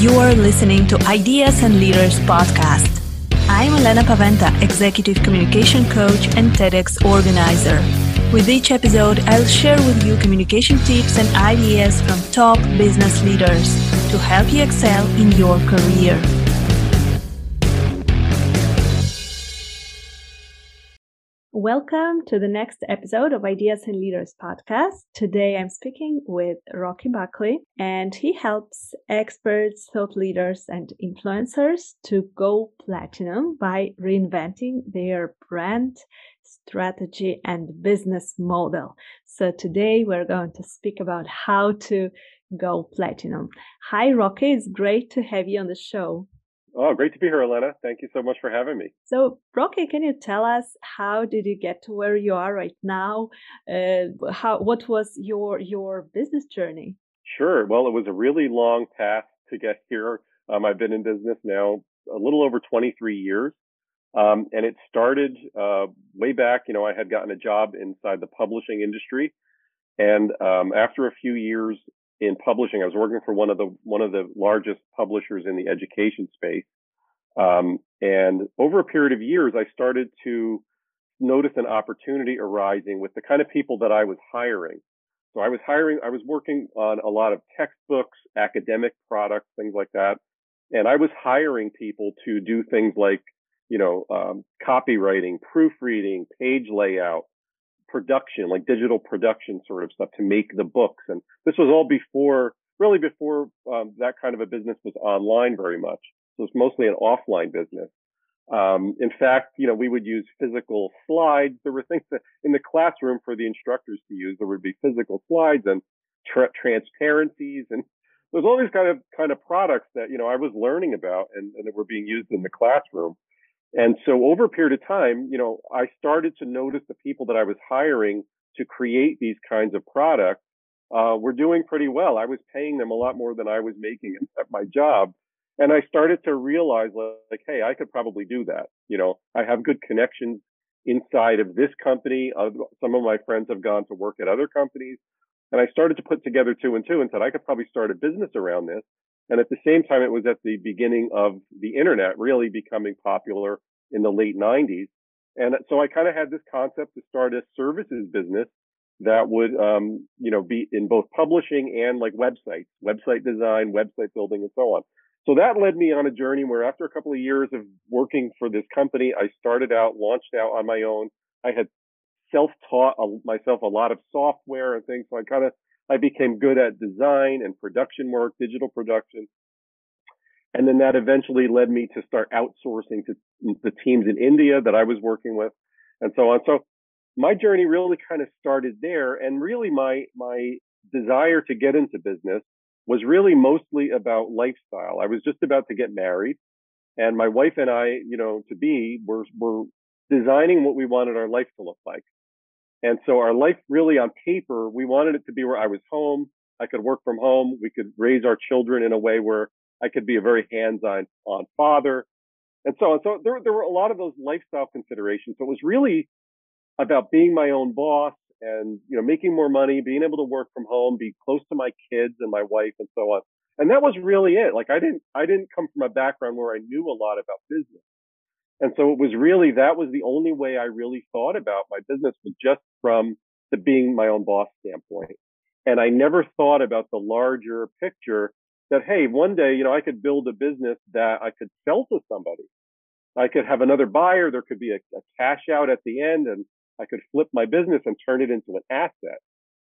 You are listening to Ideas and Leaders podcast. I'm Elena Paventa, Executive Communication Coach and TEDx organizer. With each episode, I'll share with you communication tips and ideas from top business leaders to help you excel in your career. Welcome to the next episode of Ideas and Leaders podcast. Today I'm speaking with Rocky Buckley, and he helps experts, thought leaders, and influencers to go platinum by reinventing their brand, strategy, and business model. So today we're going to speak about how to go platinum. Hi, Rocky. It's great to have you on the show. Oh, great to be here, Elena. Thank you so much for having me. So, Rocky, can you tell us how did you get to where you are right now? Uh, how what was your your business journey? Sure. Well, it was a really long path to get here. Um, I've been in business now a little over 23 years, um, and it started uh, way back. You know, I had gotten a job inside the publishing industry, and um, after a few years in publishing. I was working for one of the one of the largest publishers in the education space, um, and over a period of years, I started to notice an opportunity arising with the kind of people that I was hiring. So I was hiring, I was working on a lot of textbooks, academic products, things like that, and I was hiring people to do things like, you know, um, copywriting, proofreading, page layout, production, like digital production sort of stuff to make the books. And this was all before, really before um, that kind of a business was online very much. So it's mostly an offline business. Um, in fact, you know, we would use physical slides. There were things that in the classroom for the instructors to use. There would be physical slides and tra- transparencies and there's all these kind of kind of products that you know I was learning about and, and that were being used in the classroom. And so over a period of time, you know, I started to notice the people that I was hiring to create these kinds of products uh, were doing pretty well. I was paying them a lot more than I was making at my job. And I started to realize like, hey, I could probably do that. You know, I have good connections inside of this company. Uh, some of my friends have gone to work at other companies. And I started to put together two and two and said I could probably start a business around this. And at the same time, it was at the beginning of the internet really becoming popular in the late 90s. And so I kind of had this concept to start a services business that would, um, you know, be in both publishing and like websites, website design, website building, and so on. So that led me on a journey where after a couple of years of working for this company, I started out, launched out on my own. I had self-taught myself a lot of software and things. So I kind of I became good at design and production work, digital production. And then that eventually led me to start outsourcing to the teams in India that I was working with and so on. So my journey really kind of started there. And really my, my desire to get into business was really mostly about lifestyle. I was just about to get married and my wife and I, you know, to be, were, were designing what we wanted our life to look like. And so our life really on paper, we wanted it to be where I was home. I could work from home. We could raise our children in a way where I could be a very hands-on on father and so on. So there, there were a lot of those lifestyle considerations. So it was really about being my own boss and, you know, making more money, being able to work from home, be close to my kids and my wife and so on. And that was really it. Like I didn't, I didn't come from a background where I knew a lot about business. And so it was really, that was the only way I really thought about my business was just from the being my own boss standpoint. And I never thought about the larger picture that, hey, one day, you know, I could build a business that I could sell to somebody. I could have another buyer. There could be a, a cash out at the end and I could flip my business and turn it into an asset.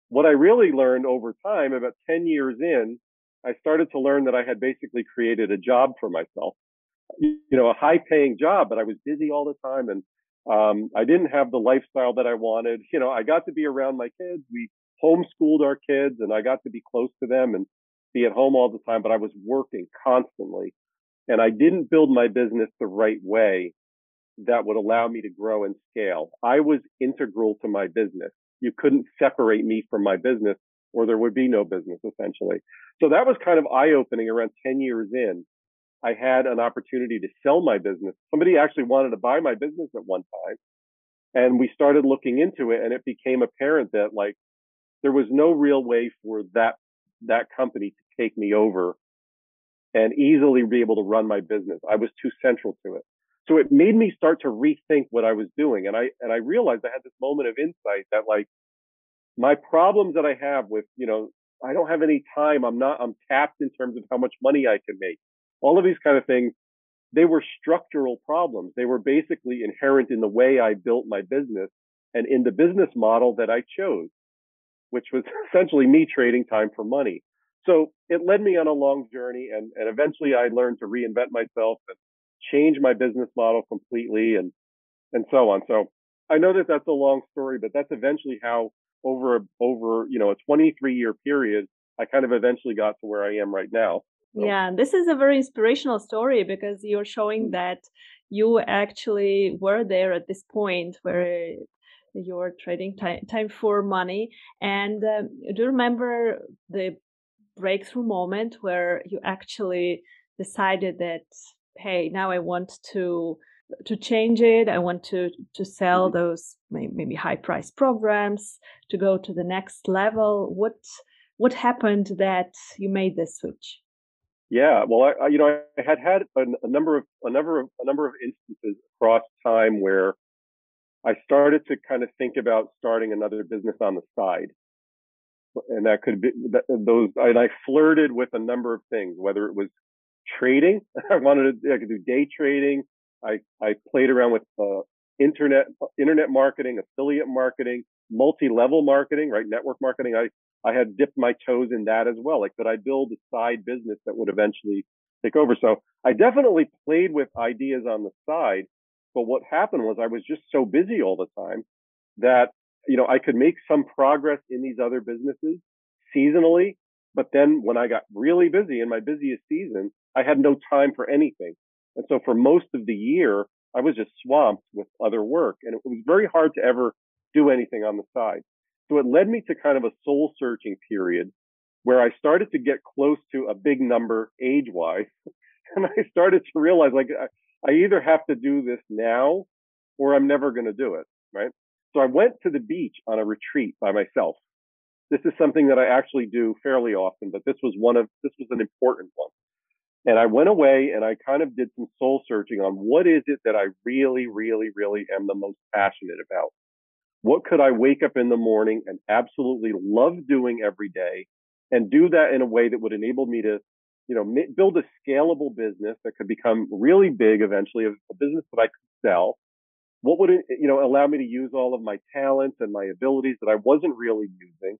What I really learned over time, about 10 years in, I started to learn that I had basically created a job for myself you know, a high paying job, but I was busy all the time and, um, I didn't have the lifestyle that I wanted. You know, I got to be around my kids. We homeschooled our kids and I got to be close to them and be at home all the time, but I was working constantly and I didn't build my business the right way that would allow me to grow and scale. I was integral to my business. You couldn't separate me from my business or there would be no business essentially. So that was kind of eye opening around 10 years in I had an opportunity to sell my business. Somebody actually wanted to buy my business at one time. And we started looking into it and it became apparent that like there was no real way for that, that company to take me over and easily be able to run my business. I was too central to it. So it made me start to rethink what I was doing. And I, and I realized I had this moment of insight that like my problems that I have with, you know, I don't have any time. I'm not, I'm tapped in terms of how much money I can make. All of these kind of things, they were structural problems. They were basically inherent in the way I built my business and in the business model that I chose, which was essentially me trading time for money. So it led me on a long journey and, and eventually I learned to reinvent myself and change my business model completely and, and so on. So I know that that's a long story, but that's eventually how over, over, you know, a 23 year period, I kind of eventually got to where I am right now. Yeah, this is a very inspirational story because you're showing mm. that you actually were there at this point where you're trading time, time for money. And um, do you remember the breakthrough moment where you actually decided that hey now i want to to change it i want to to sell mm-hmm. those maybe high price programs to go to the next level what what happened that you made this switch yeah well i, you know i had had a, a number of a number of a number of instances across time where i started to kind of think about starting another business on the side and that could be those. And I flirted with a number of things, whether it was trading. I wanted to. I could do day trading. I I played around with uh, internet internet marketing, affiliate marketing, multi-level marketing, right? Network marketing. I I had dipped my toes in that as well. Like, could I build a side business that would eventually take over? So I definitely played with ideas on the side. But what happened was I was just so busy all the time that you know, I could make some progress in these other businesses seasonally, but then when I got really busy in my busiest season, I had no time for anything. And so for most of the year, I was just swamped with other work and it was very hard to ever do anything on the side. So it led me to kind of a soul searching period where I started to get close to a big number age wise. And I started to realize like I either have to do this now or I'm never going to do it. Right. So I went to the beach on a retreat by myself. This is something that I actually do fairly often, but this was one of, this was an important one. And I went away and I kind of did some soul searching on what is it that I really, really, really am the most passionate about? What could I wake up in the morning and absolutely love doing every day and do that in a way that would enable me to, you know, build a scalable business that could become really big eventually, a business that I could sell what would it, you know, allow me to use all of my talents and my abilities that I wasn't really using?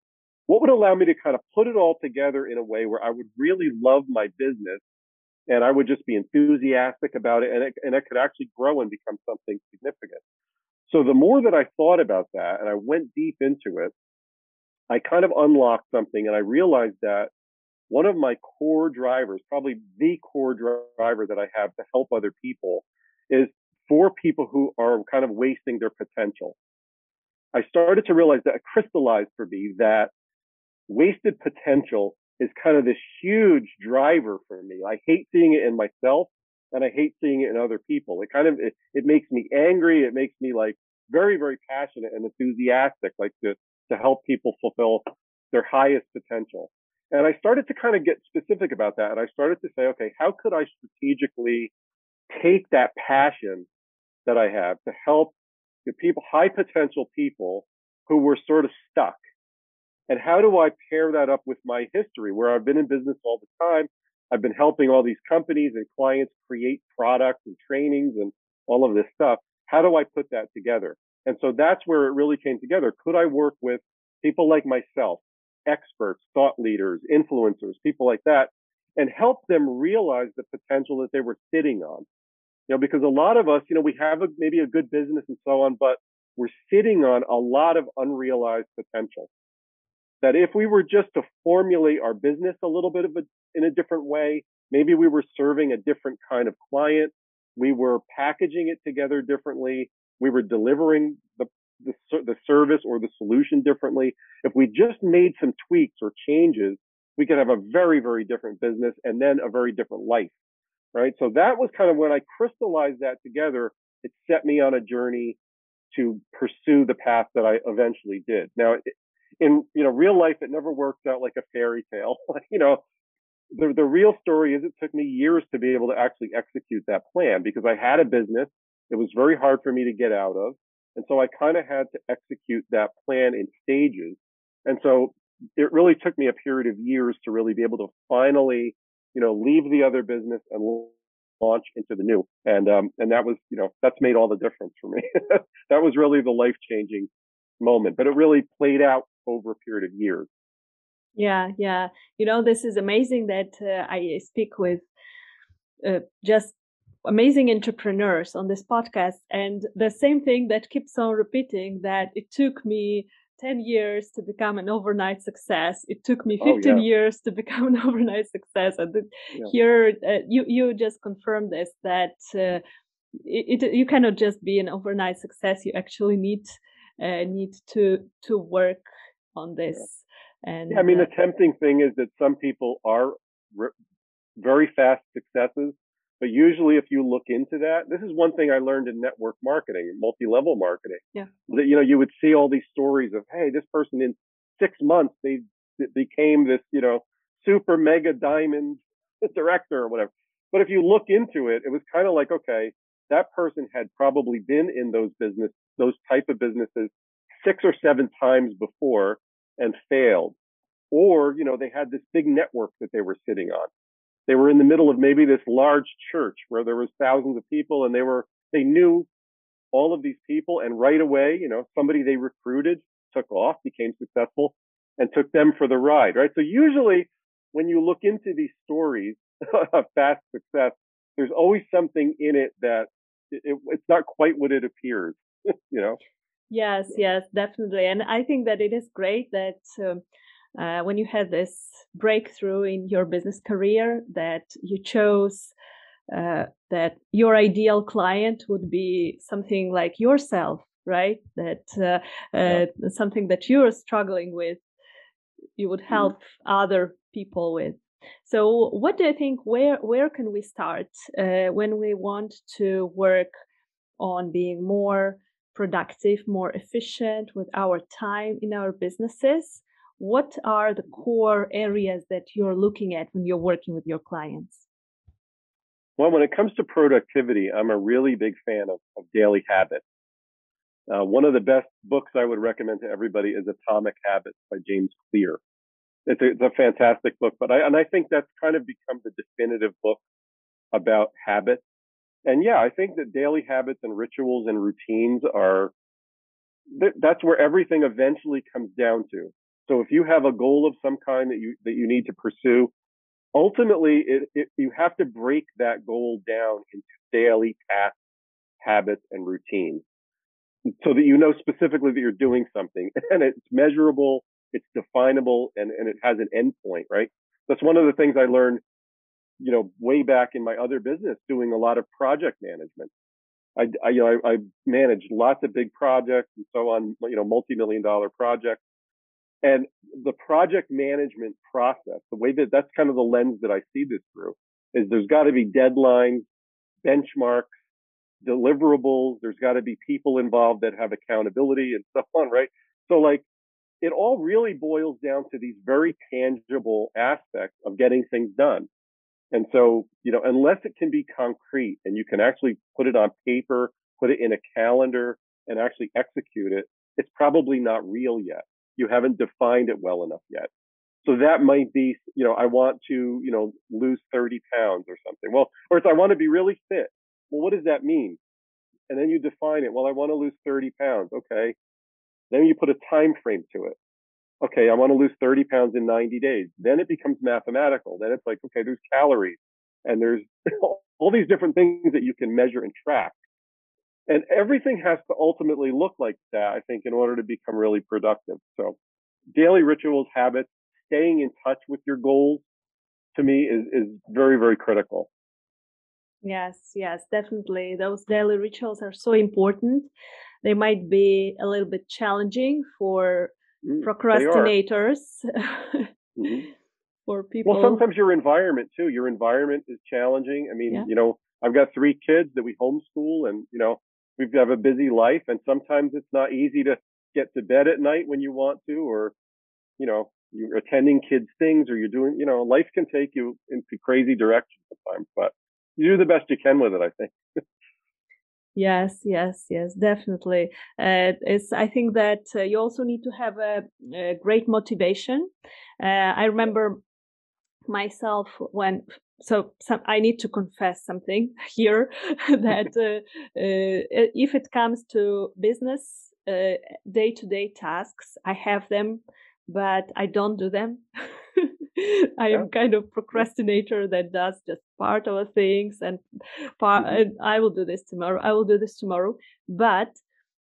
What would allow me to kind of put it all together in a way where I would really love my business and I would just be enthusiastic about it and it, and it could actually grow and become something significant. So the more that I thought about that and I went deep into it, I kind of unlocked something and I realized that one of my core drivers, probably the core driver that I have to help other people is for people who are kind of wasting their potential. I started to realize that it crystallized for me that wasted potential is kind of this huge driver for me. I hate seeing it in myself and I hate seeing it in other people. It kind of, it, it makes me angry. It makes me like very, very passionate and enthusiastic, like to, to help people fulfill their highest potential. And I started to kind of get specific about that. And I started to say, okay, how could I strategically take that passion that I have to help the people, high potential people who were sort of stuck. And how do I pair that up with my history where I've been in business all the time? I've been helping all these companies and clients create products and trainings and all of this stuff. How do I put that together? And so that's where it really came together. Could I work with people like myself, experts, thought leaders, influencers, people like that, and help them realize the potential that they were sitting on? You know, because a lot of us, you know, we have a, maybe a good business and so on, but we're sitting on a lot of unrealized potential. That if we were just to formulate our business a little bit of a, in a different way, maybe we were serving a different kind of client, we were packaging it together differently, we were delivering the, the, the service or the solution differently. If we just made some tweaks or changes, we could have a very, very different business and then a very different life right? So that was kind of when I crystallized that together, it set me on a journey to pursue the path that I eventually did. Now, in you know real life, it never works out like a fairy tale. you know, the, the real story is it took me years to be able to actually execute that plan because I had a business. It was very hard for me to get out of. And so I kind of had to execute that plan in stages. And so it really took me a period of years to really be able to finally, you know, leave the other business and launch into the new. And, um, and that was, you know, that's made all the difference for me. that was really the life changing moment, but it really played out over a period of years. Yeah, yeah. You know, this is amazing that uh, I speak with uh, just amazing entrepreneurs on this podcast. And the same thing that keeps on repeating that it took me 10 years to become an overnight success. It took me 15 oh, yeah. years to become an overnight success. And yeah. here, uh, you, you just confirmed this that uh, it, it, you cannot just be an overnight success. You actually need uh, need to to work on this. And yeah, I mean, uh, the tempting thing is that some people are re- very fast successes, but usually if you look into that, this is one thing I learned in network marketing, multi-level marketing. Yeah. That, you know, you would see all these stories of, hey, this person in six months, they, they became this, you know, super mega diamond director or whatever. But if you look into it, it was kind of like, okay, that person had probably been in those business, those type of businesses six or seven times before and failed. Or, you know, they had this big network that they were sitting on. They were in the middle of maybe this large church where there was thousands of people and they were, they knew all of these people and right away, you know, somebody they recruited took off, became successful and took them for the ride, right? So usually when you look into these stories of fast success, there's always something in it that it, it's not quite what it appears, you know? Yes, yes, definitely. And I think that it is great that um, uh, when you had this breakthrough in your business career, that you chose uh, that your ideal client would be something like yourself, right? That uh, yeah. Uh, something that you're struggling with, you would mm-hmm. help mm-hmm. other people with. So, what do you think? Where where can we start uh, when we want to work on being more productive, more efficient with our time in our businesses? What are the core areas that you're looking at when you're working with your clients? Well, when it comes to productivity, I'm a really big fan of, of daily habits. Uh, one of the best books I would recommend to everybody is Atomic Habits by James Clear. It's a, it's a fantastic book, but I, and I think that's kind of become the definitive book about habits and yeah, I think that daily habits and rituals and routines are, that's where everything eventually comes down to. So if you have a goal of some kind that you, that you need to pursue, ultimately it, it, you have to break that goal down into daily tasks, habits, and routines so that you know specifically that you're doing something and it's measurable, it's definable, and, and it has an endpoint, right? That's one of the things I learned you know, way back in my other business doing a lot of project management. I, I you know, I, I managed lots of big projects and so on, you know, multi-million dollar projects. And the project management process, the way that that's kind of the lens that I see this through is there's got to be deadlines, benchmarks, deliverables. There's got to be people involved that have accountability and so on, right? So like it all really boils down to these very tangible aspects of getting things done. And so, you know, unless it can be concrete and you can actually put it on paper, put it in a calendar and actually execute it, it's probably not real yet. You haven't defined it well enough yet. So that might be, you know, I want to, you know, lose 30 pounds or something. Well, or it's I want to be really fit. Well, what does that mean? And then you define it. Well, I want to lose 30 pounds. Okay. Then you put a time frame to it okay, I want to lose 30 pounds in 90 days. Then it becomes mathematical. Then it's like, okay, there's calories and there's all these different things that you can measure and track. And everything has to ultimately look like that, I think, in order to become really productive. So daily rituals, habits, staying in touch with your goals to me is, is very, very critical. Yes, yes, definitely. Those daily rituals are so important. They might be a little bit challenging for Mm, procrastinators mm-hmm. for people. Well, sometimes your environment too. Your environment is challenging. I mean, yeah. you know, I've got three kids that we homeschool, and you know, we have a busy life, and sometimes it's not easy to get to bed at night when you want to, or you know, you're attending kids things or you're doing, you know, life can take you into crazy directions sometimes, but you do the best you can with it, I think. Yes, yes, yes, definitely. Uh, it's, I think that uh, you also need to have a, a great motivation. Uh, I remember myself when, so some, I need to confess something here that uh, uh, if it comes to business, day to day tasks, I have them, but I don't do them. I am kind of procrastinator that does just part of things and part, mm-hmm. and I will do this tomorrow. I will do this tomorrow. But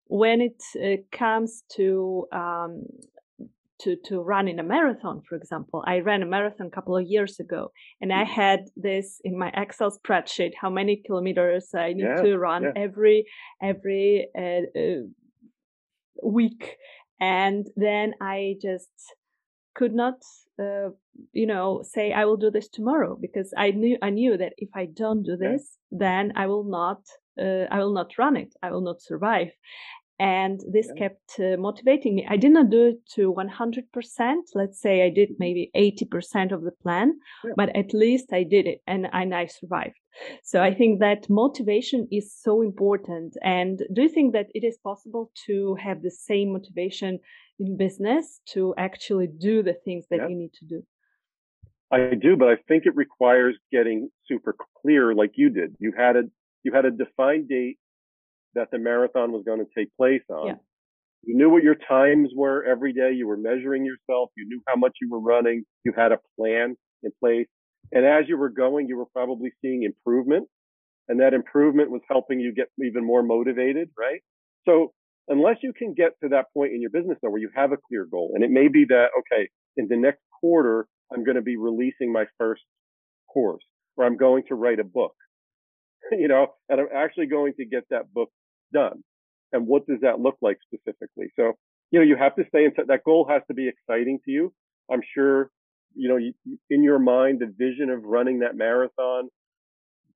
when it uh, comes to um, to to running a marathon, for example, I ran a marathon a couple of years ago, and I mm-hmm. had this in my Excel spreadsheet how many kilometers I need yeah, to run yeah. every every uh, uh, week, and then I just could not uh, you know say i will do this tomorrow because i knew i knew that if i don't do this yeah. then i will not uh, i will not run it i will not survive and this yeah. kept uh, motivating me i did not do it to 100% let's say i did maybe 80% of the plan yeah. but at least i did it and, and i survived so i think that motivation is so important and do you think that it is possible to have the same motivation in business to actually do the things that yeah. you need to do? I do, but I think it requires getting super clear like you did. You had a you had a defined date that the marathon was going to take place on. Yeah. You knew what your times were every day. You were measuring yourself. You knew how much you were running. You had a plan in place. And as you were going, you were probably seeing improvement and that improvement was helping you get even more motivated, right? So unless you can get to that point in your business though, where you have a clear goal, and it may be that, okay, in the next quarter, I'm going to be releasing my first course or I'm going to write a book, you know, and I'm actually going to get that book done. And what does that look like specifically? So, you know, you have to stay in that goal has to be exciting to you. I'm sure, you know, in your mind, the vision of running that marathon,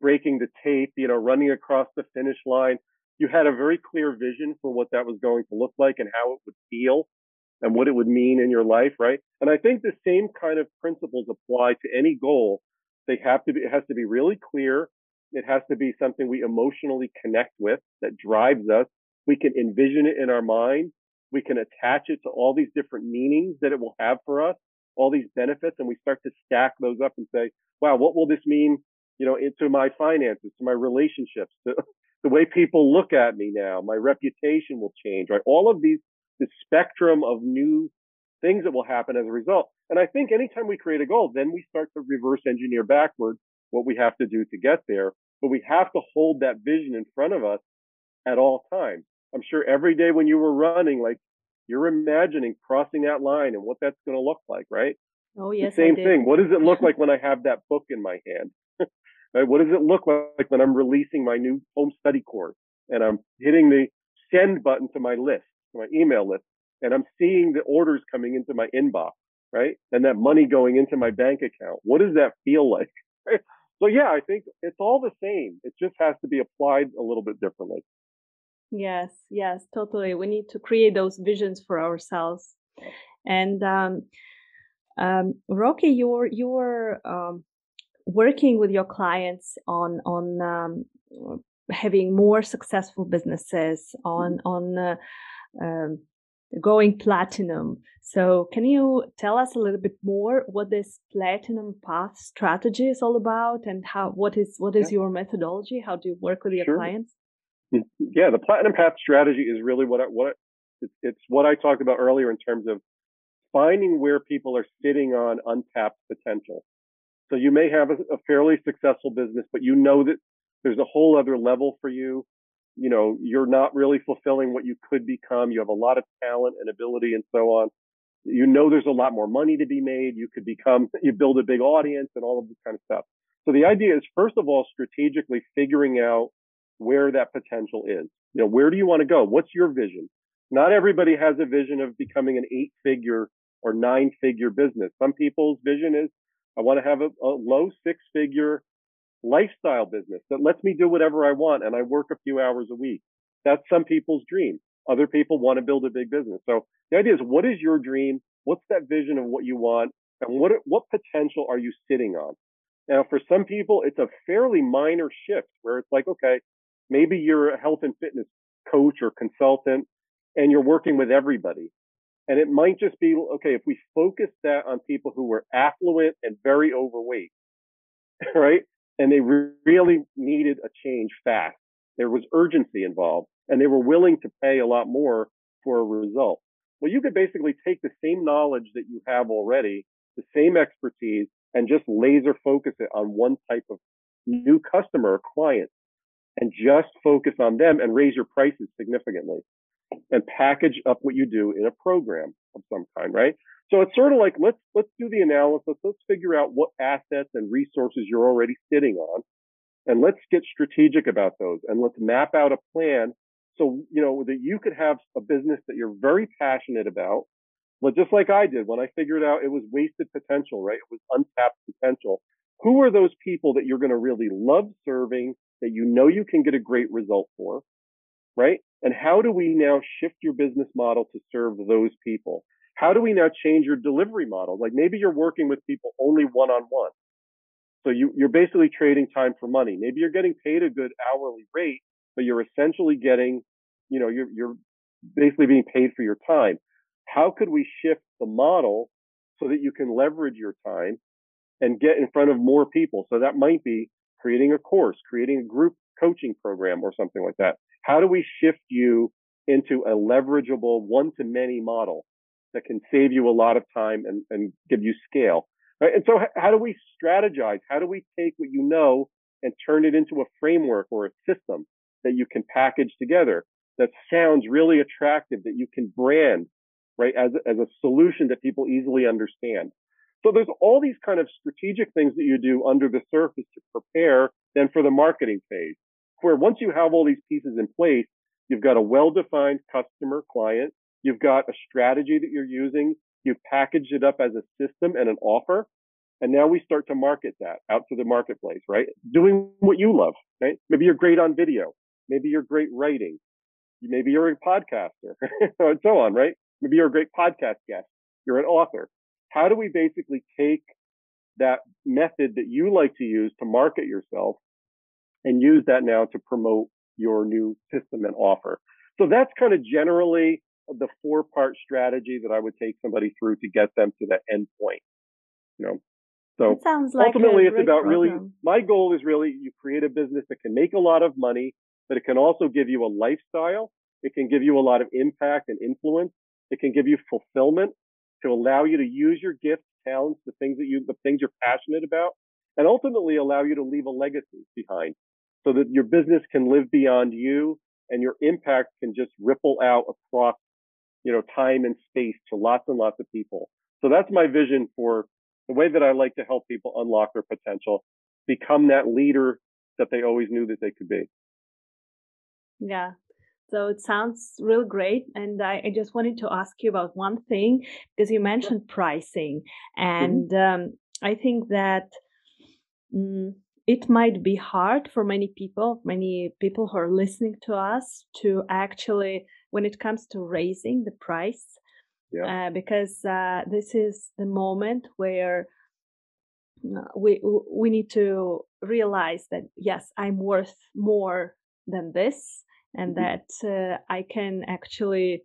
breaking the tape, you know, running across the finish line, you had a very clear vision for what that was going to look like and how it would feel and what it would mean in your life, right? And I think the same kind of principles apply to any goal. They have to be, it has to be really clear. It has to be something we emotionally connect with that drives us. We can envision it in our mind. We can attach it to all these different meanings that it will have for us, all these benefits, and we start to stack those up and say, wow, what will this mean, you know, into my finances, to my relationships, to, the way people look at me now, my reputation will change, right? All of these, the spectrum of new things that will happen as a result. And I think anytime we create a goal, then we start to reverse engineer backwards what we have to do to get there. But we have to hold that vision in front of us at all times. I'm sure every day when you were running, like you're imagining crossing that line and what that's going to look like, right? Oh, yes. The same thing. What does it look like when I have that book in my hand? Right? What does it look like when I'm releasing my new home study course and I'm hitting the send button to my list, to my email list, and I'm seeing the orders coming into my inbox, right? And that money going into my bank account. What does that feel like? So yeah, I think it's all the same. It just has to be applied a little bit differently. Yes, yes, totally. We need to create those visions for ourselves. And um, um, Rocky, you're you're um, working with your clients on on um, having more successful businesses on mm-hmm. on uh, um, going platinum so can you tell us a little bit more what this platinum path strategy is all about and how what is what is yeah. your methodology how do you work with your sure. clients mm, yeah the platinum path strategy is really what I, what it's, it's what i talked about earlier in terms of finding where people are sitting on untapped potential so you may have a, a fairly successful business, but you know that there's a whole other level for you. You know, you're not really fulfilling what you could become. You have a lot of talent and ability and so on. You know, there's a lot more money to be made. You could become, you build a big audience and all of this kind of stuff. So the idea is first of all, strategically figuring out where that potential is. You know, where do you want to go? What's your vision? Not everybody has a vision of becoming an eight figure or nine figure business. Some people's vision is I want to have a, a low six figure lifestyle business that lets me do whatever I want and I work a few hours a week. That's some people's dream. Other people want to build a big business. So the idea is what is your dream? What's that vision of what you want? And what, what potential are you sitting on? Now, for some people, it's a fairly minor shift where it's like, okay, maybe you're a health and fitness coach or consultant and you're working with everybody. And it might just be, okay, if we focus that on people who were affluent and very overweight, right? And they re- really needed a change fast. There was urgency involved and they were willing to pay a lot more for a result. Well, you could basically take the same knowledge that you have already, the same expertise, and just laser focus it on one type of new customer or client and just focus on them and raise your prices significantly and package up what you do in a program of some kind, right? So it's sort of like let's let's do the analysis. Let's figure out what assets and resources you're already sitting on, and let's get strategic about those. And let's map out a plan so you know that you could have a business that you're very passionate about. But just like I did when I figured out it was wasted potential, right? It was untapped potential. Who are those people that you're going to really love serving that you know you can get a great result for, right? And how do we now shift your business model to serve those people? How do we now change your delivery model? Like maybe you're working with people only one on one. So you, you're basically trading time for money. Maybe you're getting paid a good hourly rate, but you're essentially getting, you know, you're, you're basically being paid for your time. How could we shift the model so that you can leverage your time and get in front of more people? So that might be creating a course, creating a group coaching program or something like that. How do we shift you into a leverageable one to many model that can save you a lot of time and, and give you scale? Right? And so how do we strategize? How do we take what you know and turn it into a framework or a system that you can package together that sounds really attractive, that you can brand, right, as, as a solution that people easily understand? So there's all these kind of strategic things that you do under the surface to prepare then for the marketing phase, where once you have all these pieces in place, you've got a well-defined customer client, you've got a strategy that you're using, you've packaged it up as a system and an offer, and now we start to market that out to the marketplace, right? Doing what you love, right? Maybe you're great on video. Maybe you're great writing. Maybe you're a podcaster and so on, right? Maybe you're a great podcast guest. You're an author. How do we basically take that method that you like to use to market yourself and use that now to promote your new system and offer? So that's kind of generally the four part strategy that I would take somebody through to get them to that end point. You know, so it sounds like ultimately it's about program. really, my goal is really you create a business that can make a lot of money, but it can also give you a lifestyle. It can give you a lot of impact and influence. It can give you fulfillment to allow you to use your gifts, talents, the things that you, the things you're passionate about, and ultimately allow you to leave a legacy behind so that your business can live beyond you and your impact can just ripple out across, you know, time and space to lots and lots of people. So that's my vision for the way that I like to help people unlock their potential, become that leader that they always knew that they could be. Yeah, so it sounds real great. And I, I, just wanted to ask you about one thing because you mentioned pricing. Mm-hmm. And mm-hmm. um, I think that um, it might be hard for many people, many people who are listening to us to actually, when it comes to raising the price, yeah. uh, because uh, this is the moment where uh, we we need to realize that yes, I'm worth more than this and mm-hmm. that uh, I can actually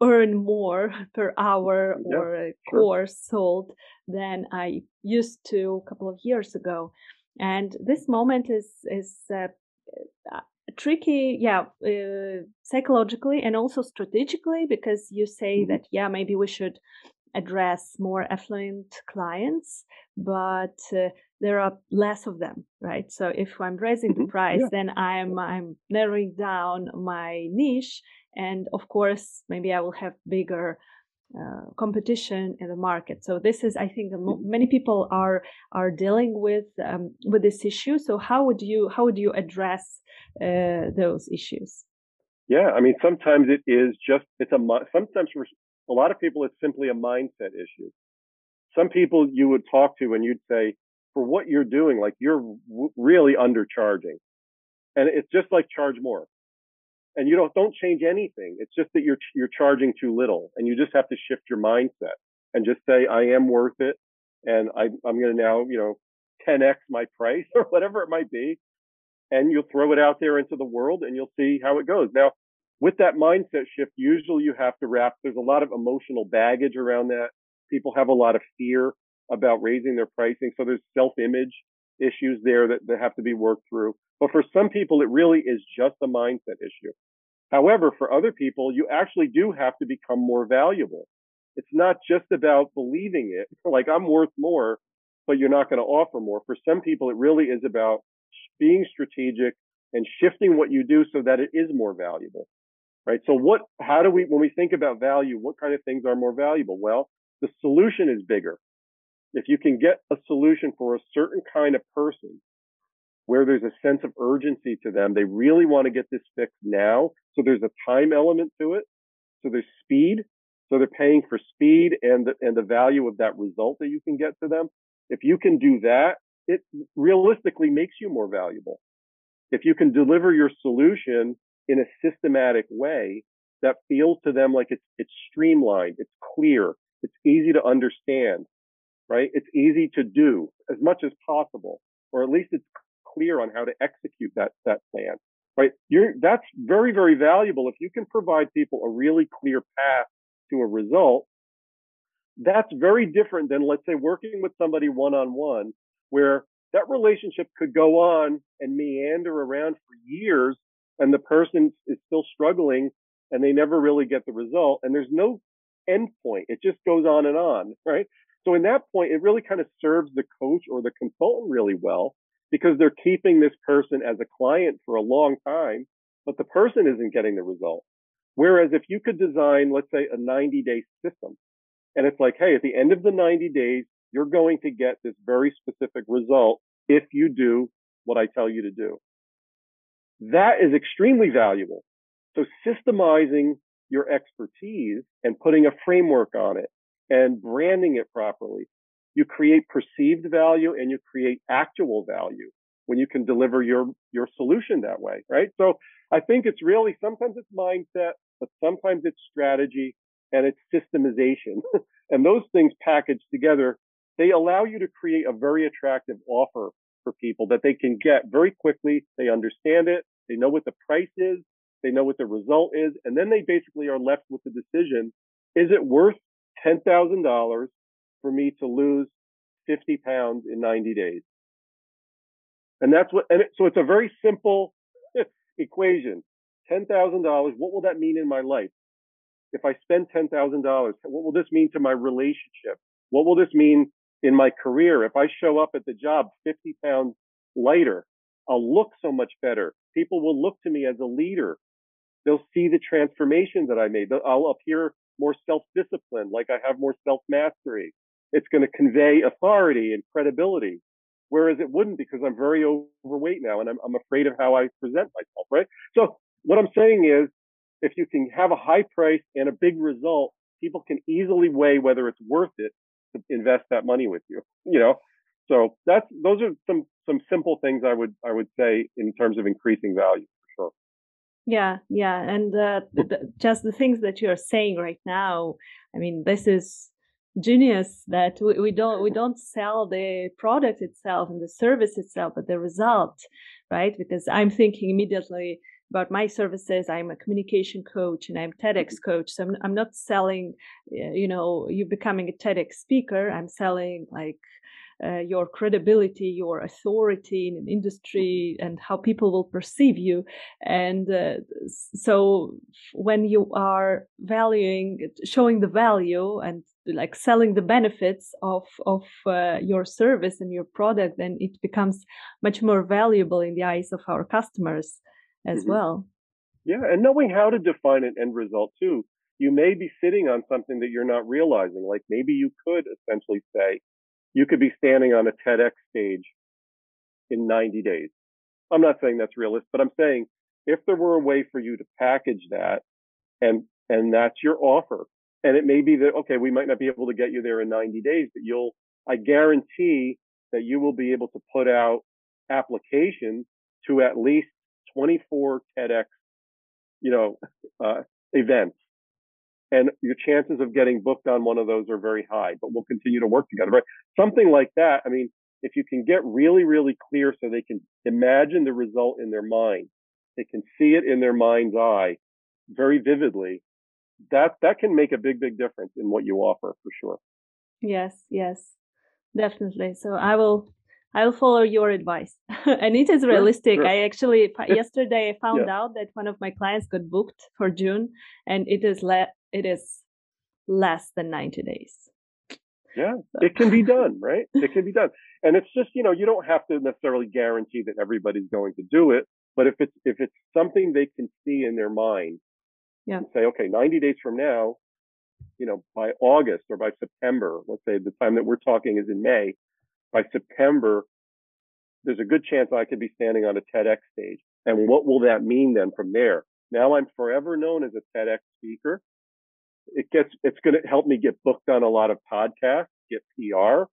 earn more per hour yeah, or a sure. course sold than I used to a couple of years ago. And this moment is is uh, uh tricky, yeah, uh, psychologically and also strategically because you say mm-hmm. that yeah maybe we should address more affluent clients, but uh, there are less of them, right? So if I'm raising mm-hmm. the price, yeah. then I'm I'm narrowing down my niche, and of course, maybe I will have bigger uh, competition in the market. So this is, I think, mm-hmm. many people are are dealing with um, with this issue. So how would you how would you address uh, those issues? Yeah, I mean, sometimes it is just it's a sometimes for a lot of people it's simply a mindset issue. Some people you would talk to and you'd say, for what you're doing, like you're w- really undercharging. And it's just like charge more. And you don't don't change anything. It's just that you're you're charging too little, and you just have to shift your mindset and just say, I am worth it, and I, I'm going to now, you know, 10x my price or whatever it might be, and you'll throw it out there into the world, and you'll see how it goes. Now, with that mindset shift, usually you have to wrap. There's a lot of emotional baggage around that. People have a lot of fear about raising their pricing, so there's self-image issues there that, that have to be worked through. But for some people, it really is just a mindset issue. However, for other people, you actually do have to become more valuable. It's not just about believing it, like I'm worth more, but you're not going to offer more. For some people, it really is about being strategic and shifting what you do so that it is more valuable. Right. So what, how do we, when we think about value, what kind of things are more valuable? Well, the solution is bigger. If you can get a solution for a certain kind of person where there's a sense of urgency to them, they really want to get this fixed now. So there's a time element to it. So there's speed. So they're paying for speed and the, and the value of that result that you can get to them. If you can do that, it realistically makes you more valuable. If you can deliver your solution in a systematic way that feels to them like it's, it's streamlined, it's clear, it's easy to understand, right? It's easy to do as much as possible, or at least it's clear on how to execute that, that plan, right? You're, that's very, very valuable. If you can provide people a really clear path to a result, that's very different than, let's say, working with somebody one on one, where that relationship could go on and meander around for years and the person is still struggling and they never really get the result and there's no end point. It just goes on and on, right? So in that point, it really kind of serves the coach or the consultant really well because they're keeping this person as a client for a long time, but the person isn't getting the result. Whereas if you could design, let's say a 90 day system and it's like, Hey, at the end of the 90 days, you're going to get this very specific result if you do what I tell you to do. That is extremely valuable. So systemizing your expertise and putting a framework on it and branding it properly. You create perceived value and you create actual value when you can deliver your, your solution that way, right? So I think it's really, sometimes it's mindset, but sometimes it's strategy and it's systemization. and those things packaged together, they allow you to create a very attractive offer for people that they can get very quickly. They understand it. They know what the price is. They know what the result is. And then they basically are left with the decision. Is it worth $10,000 for me to lose 50 pounds in 90 days? And that's what, and it, so it's a very simple equation. $10,000. What will that mean in my life? If I spend $10,000, what will this mean to my relationship? What will this mean in my career? If I show up at the job 50 pounds lighter, I'll look so much better. People will look to me as a leader. They'll see the transformation that I made. I'll appear more self-disciplined, like I have more self-mastery. It's going to convey authority and credibility. Whereas it wouldn't because I'm very overweight now and I'm, I'm afraid of how I present myself, right? So what I'm saying is if you can have a high price and a big result, people can easily weigh whether it's worth it to invest that money with you, you know? So that's, those are some, some simple things I would, I would say in terms of increasing value. for sure. Yeah, yeah, and uh, the, just the things that you're saying right now. I mean, this is genius that we, we don't we don't sell the product itself and the service itself, but the result, right? Because I'm thinking immediately about my services. I'm a communication coach and I'm TEDx coach. So I'm, I'm not selling, you know, you becoming a TEDx speaker. I'm selling like uh, your credibility, your authority in an industry, and how people will perceive you. And uh, so, when you are valuing, showing the value, and like selling the benefits of of uh, your service and your product, then it becomes much more valuable in the eyes of our customers as mm-hmm. well. Yeah, and knowing how to define an end result too. You may be sitting on something that you're not realizing. Like maybe you could essentially say, you could be standing on a TEDx stage in 90 days. I'm not saying that's realistic, but I'm saying if there were a way for you to package that and, and that's your offer, and it may be that, okay, we might not be able to get you there in 90 days, but you'll, I guarantee that you will be able to put out applications to at least 24 TEDx you know, uh, events. And your chances of getting booked on one of those are very high, but we'll continue to work together. Right? Something like that. I mean, if you can get really, really clear so they can imagine the result in their mind, they can see it in their mind's eye very vividly, that, that can make a big, big difference in what you offer for sure. Yes, yes, definitely. So I will I'll follow your advice. and it is realistic. Sure, sure. I actually yesterday I found yeah. out that one of my clients got booked for June and it is le- it is less than 90 days. Yeah, so. it can be done, right? It can be done. And it's just, you know, you don't have to necessarily guarantee that everybody's going to do it, but if it's if it's something they can see in their mind yeah. and say, okay, 90 days from now, you know, by August or by September, let's say the time that we're talking is in May, by September, there's a good chance I could be standing on a TEDx stage. And what will that mean then from there? Now I'm forever known as a TEDx speaker. It gets, it's going to help me get booked on a lot of podcasts, get PR.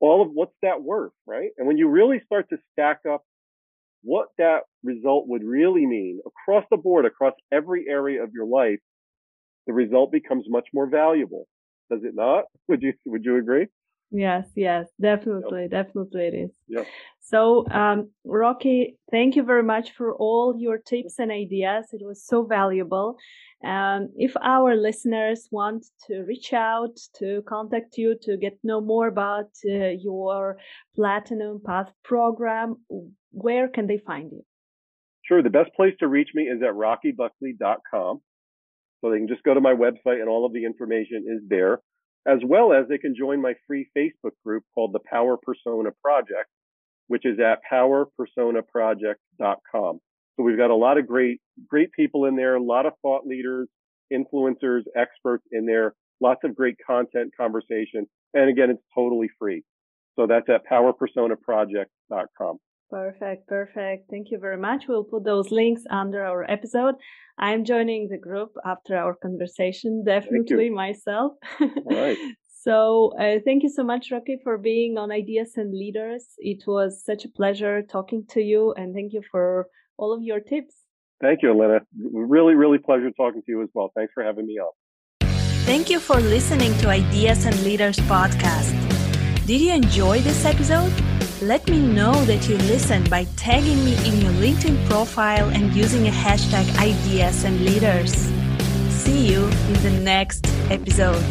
All of what's that worth, right? And when you really start to stack up what that result would really mean across the board, across every area of your life, the result becomes much more valuable. Does it not? Would you, would you agree? Yes, yes, definitely, yep. definitely it is. Yep. So, um, Rocky, thank you very much for all your tips and ideas. It was so valuable. Um, if our listeners want to reach out to contact you to get know more about uh, your Platinum Path program, where can they find you? Sure. The best place to reach me is at rockybuckley.com. So they can just go to my website and all of the information is there as well as they can join my free Facebook group called the Power Persona Project, which is at powerpersonaproject.com. So we've got a lot of great, great people in there, a lot of thought leaders, influencers, experts in there, lots of great content conversation. And again, it's totally free. So that's at powerpersonaproject.com. Perfect, perfect. Thank you very much. We'll put those links under our episode. I'm joining the group after our conversation, definitely myself. All right. so, uh, thank you so much, Rocky, for being on Ideas and Leaders. It was such a pleasure talking to you, and thank you for all of your tips. Thank you, Elena. Really, really pleasure talking to you as well. Thanks for having me on. Thank you for listening to Ideas and Leaders podcast. Did you enjoy this episode? Let me know that you listened by tagging me in your LinkedIn profile and using a hashtag ideas and leaders. See you in the next episode.